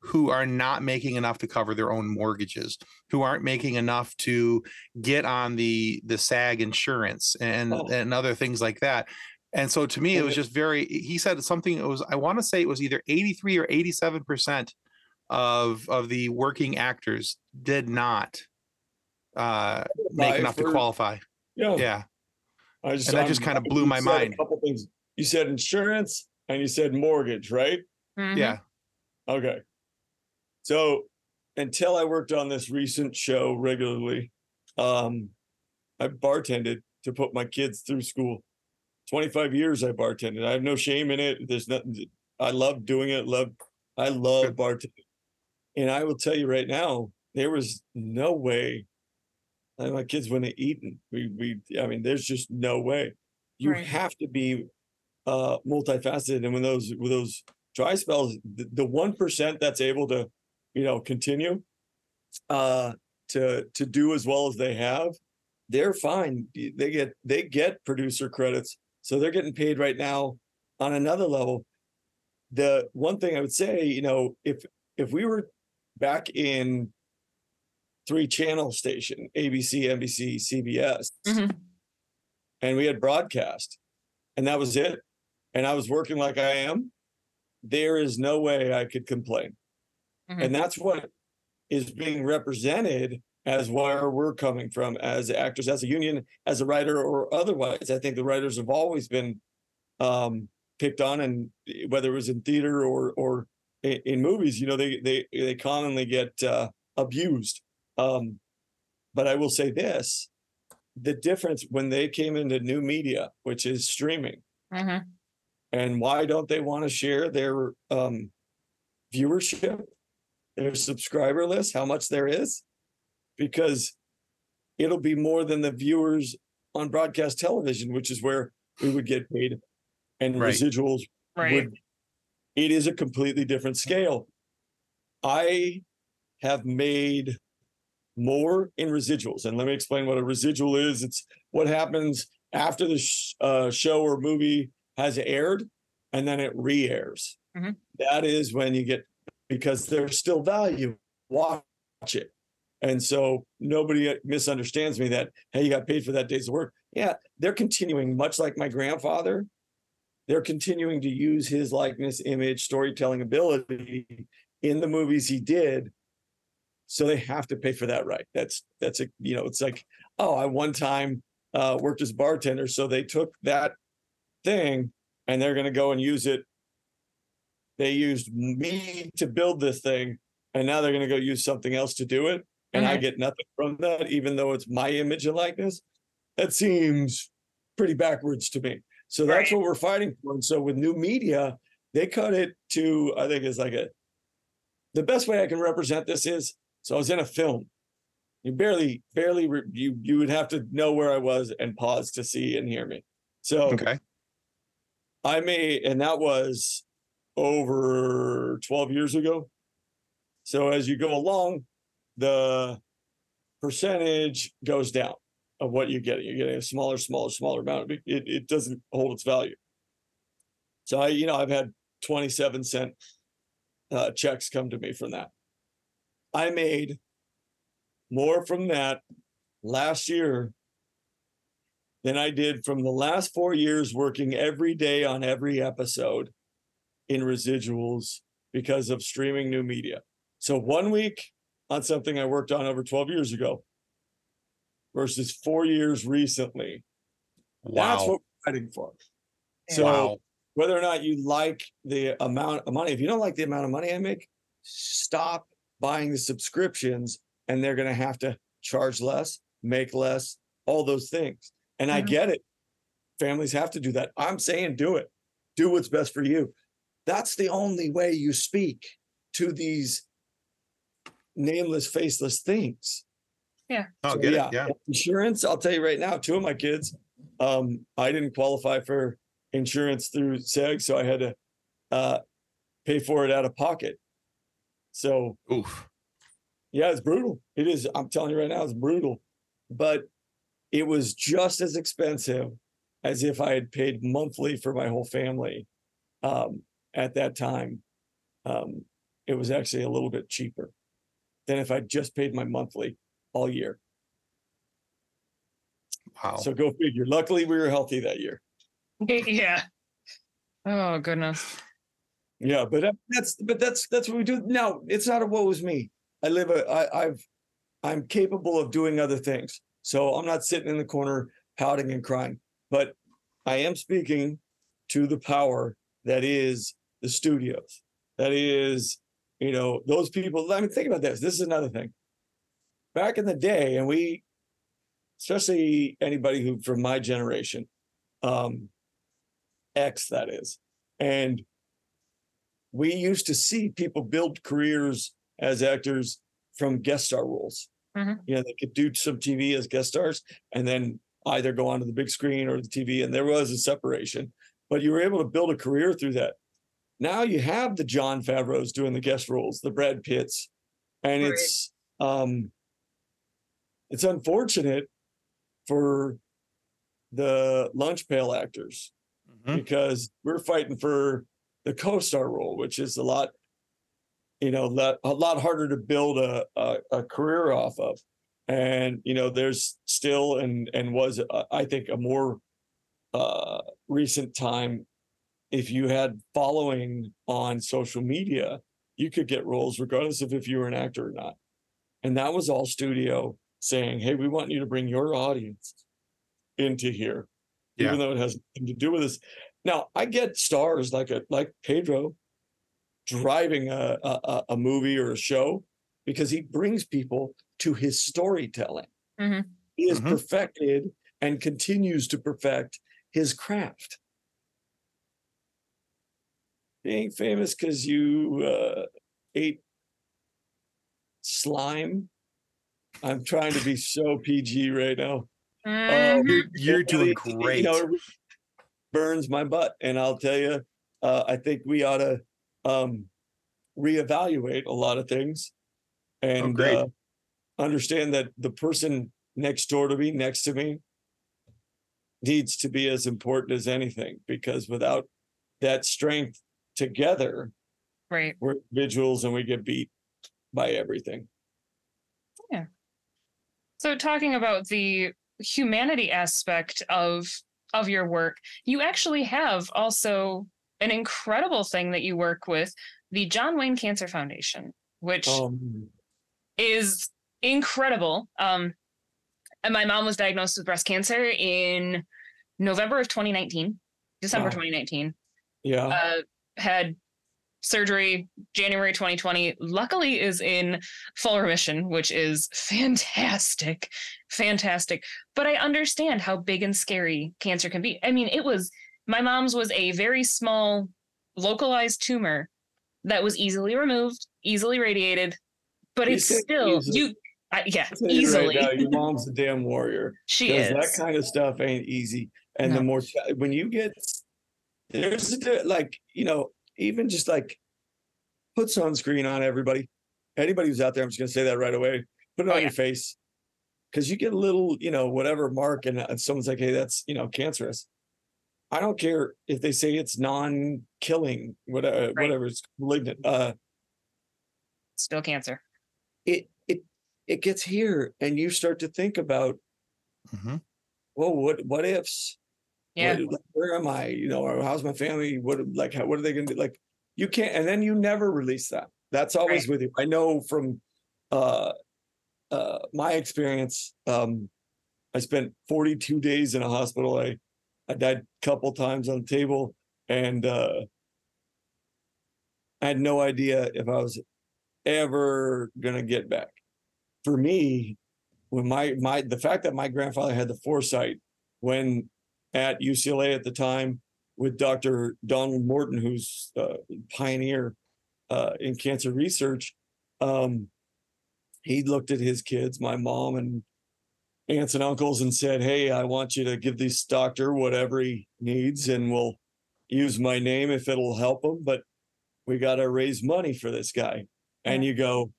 who are not making enough to cover their own mortgages who aren't making enough to get on the the sag insurance and Oh. and other things like that and so to me it was just very he said something it was i want to say it was either 83 or 87 percent of of the working actors did not uh make Qualify enough to qualify Yeah. yeah I just, And that just I'm- kinda blew my mind. a. Couple things. You said insurance and you said mortgage, right? Mhm. yeah Okay. So until I worked on this recent show regularly, um, I bartended to put my kids through school. 25 years I bartended. I have no shame in it. There's nothing I love doing it. Love I love bartending. And I will tell you right now, there was no way and my kids wouldn't have eaten. We we I mean, there's just no way. You Right. have to be uh multifaceted. And when those with those dry spells, the one percent that's able to, you know, continue uh to to do as well as they have, they're fine. They get they get producer credits. So they're getting paid right now on another level. The one thing I would say, you know, if if we were back in three channel station, ABC, NBC, CBS, Mhm. and we had broadcast, and that was it, and I was working like I am, there is no way I could complain. Mhm. And that's what is being represented as where we're coming from as actors, as a union, as a writer, or otherwise. I think the writers have always been um, picked on, and whether it was in theater or or in, in movies, you know, they they they commonly get uh, abused. Um, but I will say this: the difference when they came into new media, which is streaming, Mhm. And why don't they want to share their um, viewership, their subscriber list, how much there is? Because it'll be more than the viewers on broadcast television, which is where we would get paid. And Right. residuals Right. would it is a completely different scale. I have made more in residuals, and let me explain what a residual is. It's what happens after the sh- uh, show or movie has aired, and then it re-airs. Mhm. That is when you get because there's still value. Watch it, and so nobody misunderstands me that hey, you got paid for that day's work. Yeah, they're continuing, much like my grandfather they're continuing to use his likeness, image, storytelling ability in the movies he did. So they have to pay for that right. That's that's a you know, it's like, oh, I one time uh worked as a bartender. So they took that thing and they're gonna go and use it. They used me to build this thing, and now they're gonna go use something else to do it. And I Mhm. get nothing from that, even though it's my image and likeness. That seems pretty backwards to me. So that's what we're fighting for. And so with new media, they cut it to, I think it's like a, the best way I can represent this is, so I was in a film. You barely, barely, re- you, you would have to know where I was and pause to see and hear me. So Okay. I made, and that was over 12 years ago. So as you go along, the percentage goes down of what you're getting. You're getting a smaller, smaller, smaller amount. It, it, doesn't hold its value. So I, you know, I've had 27 cent uh, checks come to me from that. I made more from that last year than I did from the last four years working every day on every episode in residuals because of streaming new media. So one week on something I worked on over 12 years ago versus four years recently. Wow. That's what we're fighting for. So wow. whether or not you like the amount of money, if you don't like the amount of money I make, stop buying the subscriptions and they're going to have to charge less, make less, all those things. And I Mhm. get it. Families have to do that. I'm saying do it. Do what's best for you. That's the only way you speak to these nameless, faceless things. Yeah. Oh, So, get it. Yeah. Insurance, I'll tell you right now, two of my kids, um, I didn't qualify for insurance through SAG, so I had to uh pay for it out of pocket. So Oof. yeah, it's brutal. It is, I'm telling you right now, it's brutal. But it was just as expensive as if I had paid monthly for my whole family um at that time. Um, it was actually a little bit cheaper than if I just paid my monthly all year. Wow. So go figure. Luckily, we were healthy that year. yeah. Oh goodness. Yeah, but that's but that's that's what we do. Now it's not a woe is me. I live a I, I've I'm capable of doing other things. So I'm not sitting in the corner pouting and crying. But I am speaking to the power that is the studios. That is, you know, those people. I mean, think about this. This is another thing. Back in the day, and we, especially anybody who from my generation, um, X that is, and we used to see people build careers as actors from guest star roles. Mhm. You know, they could do some TV as guest stars and then either go onto the big screen or the TV, and there was a separation. But you were able to build a career through that. Now you have the Jon Favreau's doing the guest roles, the Brad Pitts, and Right. it's um, it's unfortunate for the lunch pail actors Mhm. because we're fighting for the co-star role, which is a lot, you know, lot, a lot harder to build a, a a career off of. And you know, there's still and and was uh, I think a more uh recent time if you had following on social media, you could get roles regardless of if you were an actor or not. And that was all studio saying, "Hey, we want you to bring your audience into here." Yeah. Even though it has nothing to do with this, now I get stars like a like Pedro driving a, a a- a movie or a show because he brings people to his storytelling. Mhm. He has Mhm. perfected and continues to perfect his craft. Being famous because you uh, ate slime. I'm trying to be so PG right now. Mhm. You're, you're doing It- it- great. You know, burns my butt, and I'll tell you, uh, I think we ought to um, reevaluate a lot of things, and great. uh, understand that the person next door to me, next to me, needs to be as important as anything. Because without that strength together, right. we're individuals and we get beat by everything. Yeah. So talking about the humanity aspect of of your work, you actually have also an incredible thing that you work with, the John Wayne Cancer Foundation, which Um, is incredible. Um, and my mom was diagnosed with breast cancer in November of 2019, December Wow. 2019. yeah. Uh, had surgery January 2020. Luckily, is in full remission, which is fantastic, fantastic. But I understand how big and scary cancer can be. I mean, it was my mom's was a very small, localized tumor that was easily removed, easily radiated, but You it's still easily. you. I, yeah, I'll tell you easily. Right now, your mom's a damn warrior. she is. that kind of stuff ain't easy. And the more when you get there's a like you know even just like put sunscreen on everybody. Anybody who's out there, I'm just gonna say that right away. Put it Oh, on yeah. your face because you get a little you know whatever mark and uh, someone's like, hey, that's you know cancerous. I don't care if they say it's non-killing, whatever, whatever it's malignant. Uh, still cancer. it it it gets here, and you start to think about, Mhm. well, what what ifs? Yeah. Like, where am I? You know, or how's my family? What like how, what are they gonna do? Like you can't, and then you never release that. That's always Right. with you. I know from uh uh my experience. Um, I spent 42 days in a hospital. I I died a couple times on the table, and uh I had no idea if I was ever gonna get back. For me, when my my the fact that my grandfather had the foresight when at UCLA at the time with Dr. Donald Morton, who's a pioneer uh, in cancer research, um, he looked at his kids, my mom and aunts and uncles, and said, "Hey, I want you to give this doctor whatever he needs, and we'll use my name if it'll help him. But we got to raise money for this guy." And you go,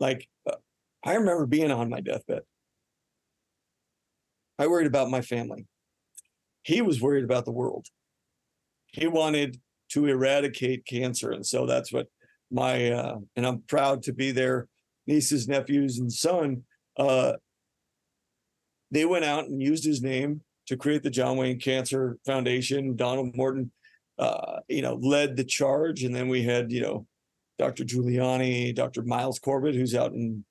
like, uh, I remember being on my deathbed. I worried about my family. He was worried about the world. He wanted to eradicate cancer. And so that's what my, uh, and I'm proud to be their nieces, nephews, and son. Uh, they went out and used his name to create the John Wayne Cancer Foundation. Donald Morton, uh, you know, led the charge. And then we had, you know, Dr. Giuliano, Dr. Miles Corbett, who's out in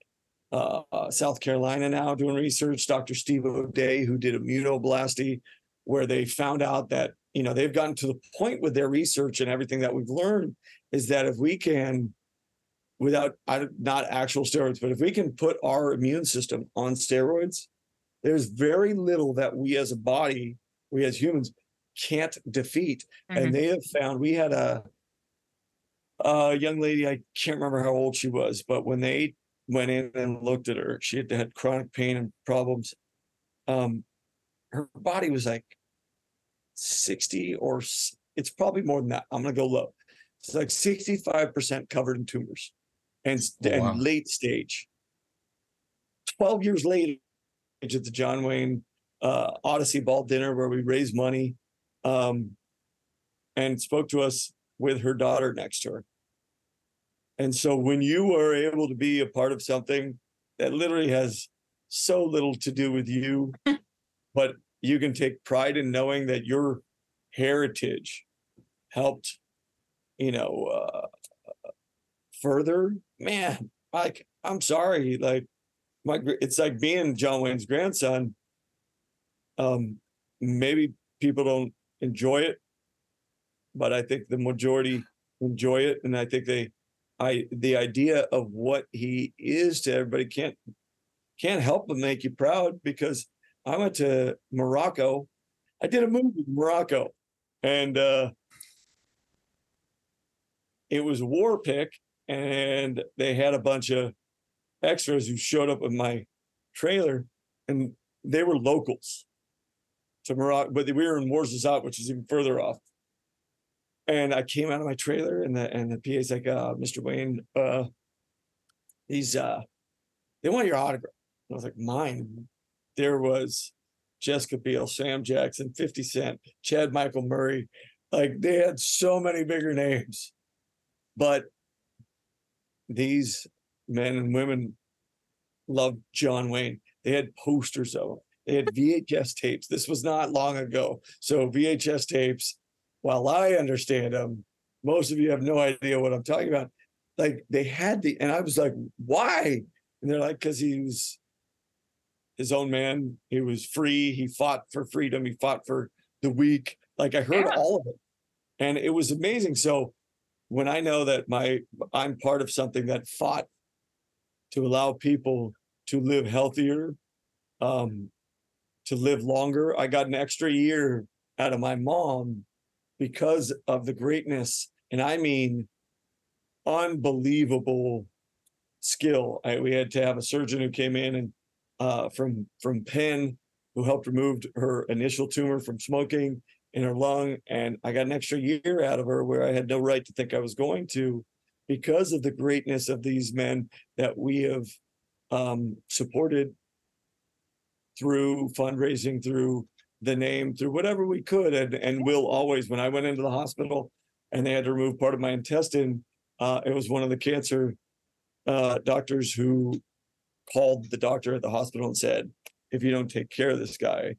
uh, South Carolina now doing research, Dr. Steve O'Day, who did immunoblasty, where they found out that, you know, they've gotten to the point with their research and everything that we've learned is that if we can, without not actual steroids, but if we can put our immune system on steroids, there's very little that we as a body, we as humans, can't defeat. Mhm. And they have found we had a a young lady, I can't remember how old she was, but when they went in and looked at her, she had had chronic pain and problems. Um, her body was like 60 or it's probably more than that. I'm gonna go low. It's like 65% covered in tumors and, s- Oh, and wow. late stage. 12 years later, at the John Wayne uh, Odyssey Ball dinner where we raised money um, and spoke to us with her daughter next to her. And so when you are able to be a part of something that literally has so little to do with you, but you can take pride in knowing that your heritage helped, you know, uh, further, man, like, I'm sorry, like, my, it's like being John Wayne's grandson. Um, maybe people don't enjoy it, but I think the majority enjoy it, and I think they, I, the idea of what he is to everybody can't can't help but make you proud because I went to Morocco. I did a movie in Morocco, and uh, it was war pick and they had a bunch of extras who showed up with my trailer and they were locals to Morocco, but we were in Ouarzazate, which is even further off. And I came out of my trailer and the and the PA's like, uh, Mr. Wayne, uh these uh they want your autograph. And I was like, mine. There was Jessica Biel, Sam Jackson, 50 Cent, Chad Michael Murray. Like they had so many bigger names. But these men and women loved John Wayne. They had posters of him. They had VHS tapes. This was not long ago. So VHS tapes, while I understand them, most of you have no idea what I'm talking about. Like they had the, and I was like, why? And they're like, because he was his own man. He was free. He fought for freedom. He fought for the weak. Like I heard Yeah. all of it. And it was amazing. So when I know that my I'm part of something that fought to allow people to live healthier, um, to live longer. I got an extra year out of my mom because of the greatness, and I mean unbelievable skill. I, we had to have a surgeon who came in and uh, from from Penn who helped remove her initial tumor from smoking in her lung, and I got an extra year out of her where I had no right to think I was going to, because of the greatness of these men that we have um, supported through fundraising, through the name, through whatever we could, and and will always. When I went into the hospital and they had to remove part of my intestine, uh, it was one of the cancer uh, doctors who called the doctor at the hospital and said, "If you don't take care of this guy,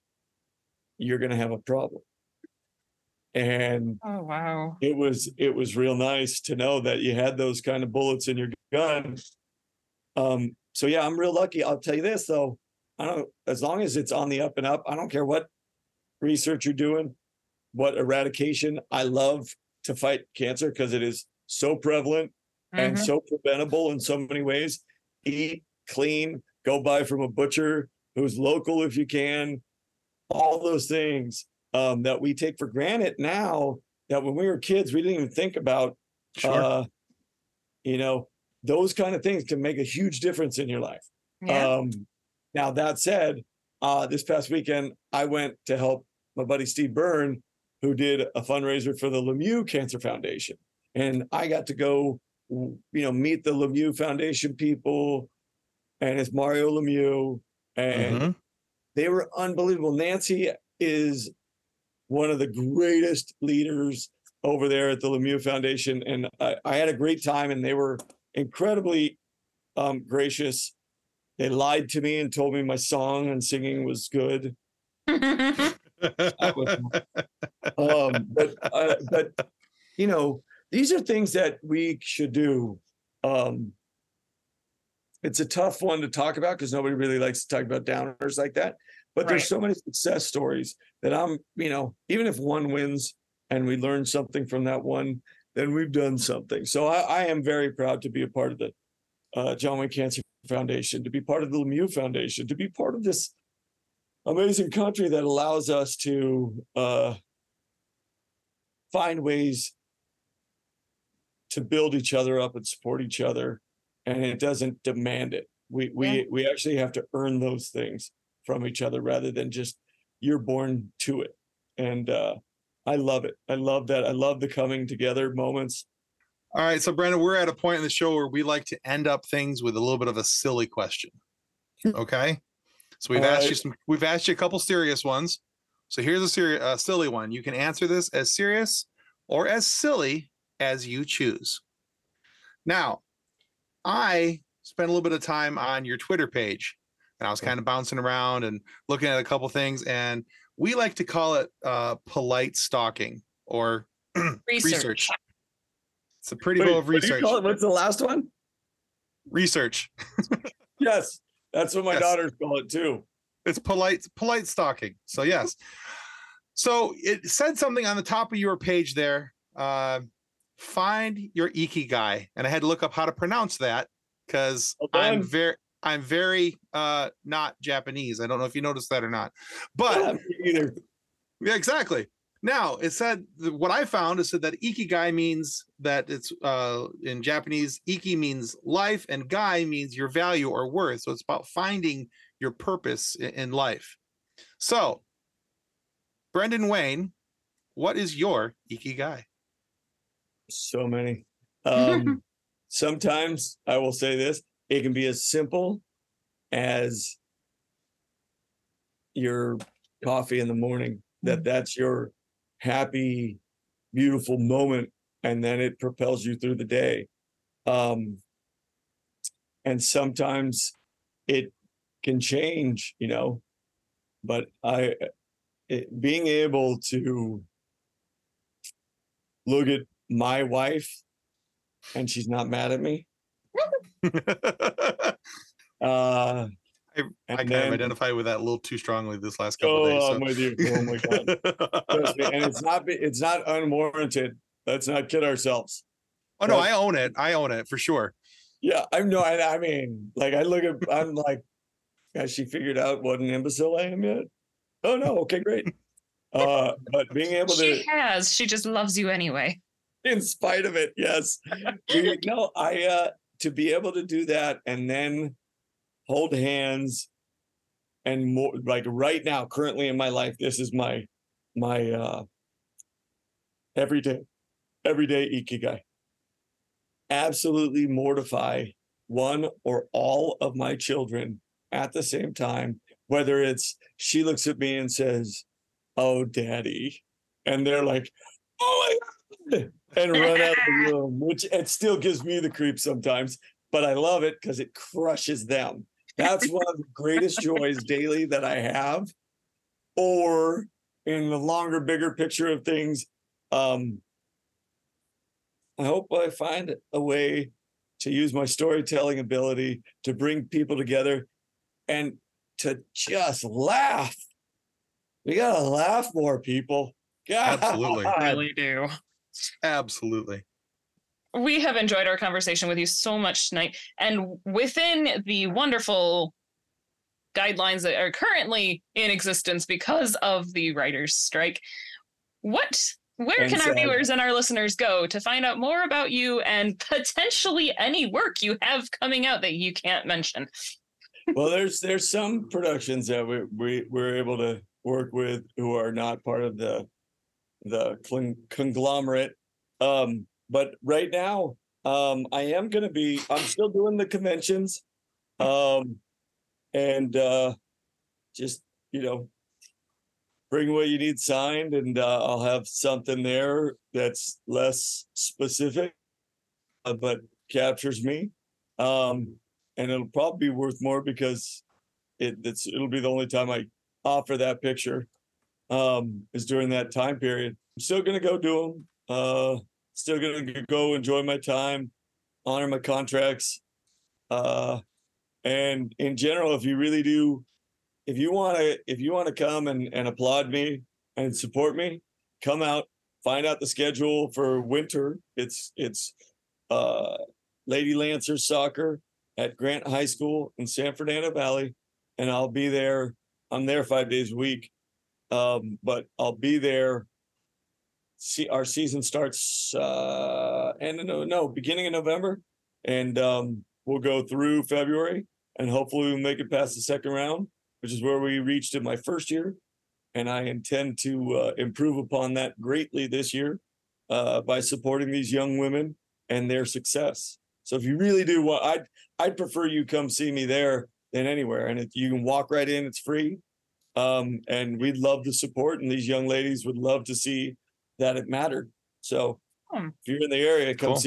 you're going to have a problem." And Oh wow. it was it was real nice to know that you had those kind of bullets in your gun. Um, so yeah, I'm real lucky. I'll tell you this though, I don't as long as it's on the up and up, I don't care what research you're doing, what eradication. I love to fight cancer because it is so prevalent and Mhm. so preventable in so many ways. Eat clean, go buy from a butcher who's local if you can. All those things um, that we take for granted now that when we were kids we didn't even think about. Sure. Uh, you know, those kind of things can make a huge difference in your life. yeah. Um, now that said, uh, this past weekend I went to help my buddy Steve Byrne, who did a fundraiser for the Lemieux Cancer Foundation, and I got to go, you know, meet the Lemieux Foundation people, and it's Mario Lemieux, and Mhm. they were unbelievable. Nancy is one of the greatest leaders over there at the Lemieux Foundation, and I, I had a great time, and they were incredibly um, gracious. They lied to me and told me my song and singing was good. Was- um, but uh, but you know, these are things that we should do. Um, it's a tough one to talk about because nobody really likes to talk about downers like that. But Right. there's so many success stories that I'm, you know, even if one wins and we learn something from that one, then we've done something. So I, I am very proud to be a part of the uh, John Wayne Cancer Foundation, to be part of the Lemieux Foundation, to be part of this amazing country that allows us to uh, find ways to build each other up and support each other, and it doesn't demand it. We we Yeah. we actually have to earn those things from each other rather than just you're born to it. And uh, I love it. I love that. I love the coming together moments. All right, so Brandon, we're at a point in the show where we like to end up things with a little bit of a silly question. Okay, so we've All asked you some. We've asked you a couple serious ones. So here's a serious, uh, silly one. You can answer this as serious or as silly as you choose. Now, I spent a little bit of time on your Twitter page, and I was kind of bouncing around and looking at a couple things, and we like to call it uh, polite stalking or Research. It's a pretty Wait, bowl of what do you research. call it? What's the last one? Research. Yes, that's what my Yes. daughters call it too. It's polite, polite stalking. So yes. so it said something on the top of your page there. Uh, find your ikigai, and I had to look up how to pronounce that because Well I'm very, I'm very uh not Japanese. I don't know if you noticed that or not, but Yeah, yeah, exactly. Now it said what I found is said that ikigai means that it's uh in Japanese, iki means life and gai means your value or worth. So it's about finding your purpose in life. So Brendan Wayne, what is your ikigai? So many. Um, sometimes I will say this, it can be as simple as your coffee in the morning, that that's your happy, beautiful moment, and then it propels you through the day. Um, and sometimes it can change, you know, but I, it, being able to look at my wife and she's not mad at me. Uh, I and kind then- of identify with that a little too strongly this last couple oh, days. I'm with you. Oh my god! And it's not. It's not unwarranted. Let's not kid ourselves. oh no, I own it. I own it for sure. Yeah, I'm no. I, I mean, like, I look at. I'm like, has she figured out what an imbecile I am yet? Oh no. Okay, great. Uh, but being able to, She has. She just loves you anyway. in spite of it, yes. We- no, I uh to be able to do that and then hold hands and more like right now, currently in my life, this is my my uh everyday everyday ikigai. Absolutely mortify one or all of my children at the same time, whether it's she looks at me and says, Oh, daddy. And they're like, Oh my God and run out of the room, which it still gives me the creep sometimes, but I love it because it crushes them. That's one of the greatest joys daily that I have. Or in the longer, bigger picture of things, um, I hope I find a way to use my storytelling ability to bring people together and to just laugh. We gotta laugh more, people. Absolutely. God. really do. Absolutely. we have enjoyed our conversation with you so much tonight and within the wonderful guidelines that are currently in existence because of the writers strike what where And can our viewers and our listeners go to find out more about you and potentially any work you have coming out that you can't mention well there's there's some productions that we, we we're able to work with who are not part of the the con- conglomerate. Um but right now um i am going to be i'm still doing the conventions um and uh just you know bring what you need signed and uh, i'll have something there that's less specific uh, but captures me. Um and it'll probably be worth more because it, it's it'll be the only time I offer that picture um is during that time period. I'm still gonna go do them. Uh, still gonna go enjoy my time, honor my contracts. Uh, and in general, if you really do, if you want to, if you want to come and and applaud me and support me, come out, find out the schedule for winter. It's it's uh Lady Lancers soccer at Grant High School in San Fernando Valley, and I'll be there. I'm there five days a week, um, but I'll be there. See, our season starts uh, end of no, no beginning of November, and um, we'll go through February, and hopefully we'll make it past the second round, which is where we reached in my first year, and I intend to uh, improve upon that greatly this year uh, by supporting these young women and their success. So if you really do want, I'd I'd prefer you come see me there than anywhere, and if you can walk right in, it's free. Um, and we'd love the support, and these young ladies would love to see that it mattered. So Hmm. if you're in the area, come Cool. see.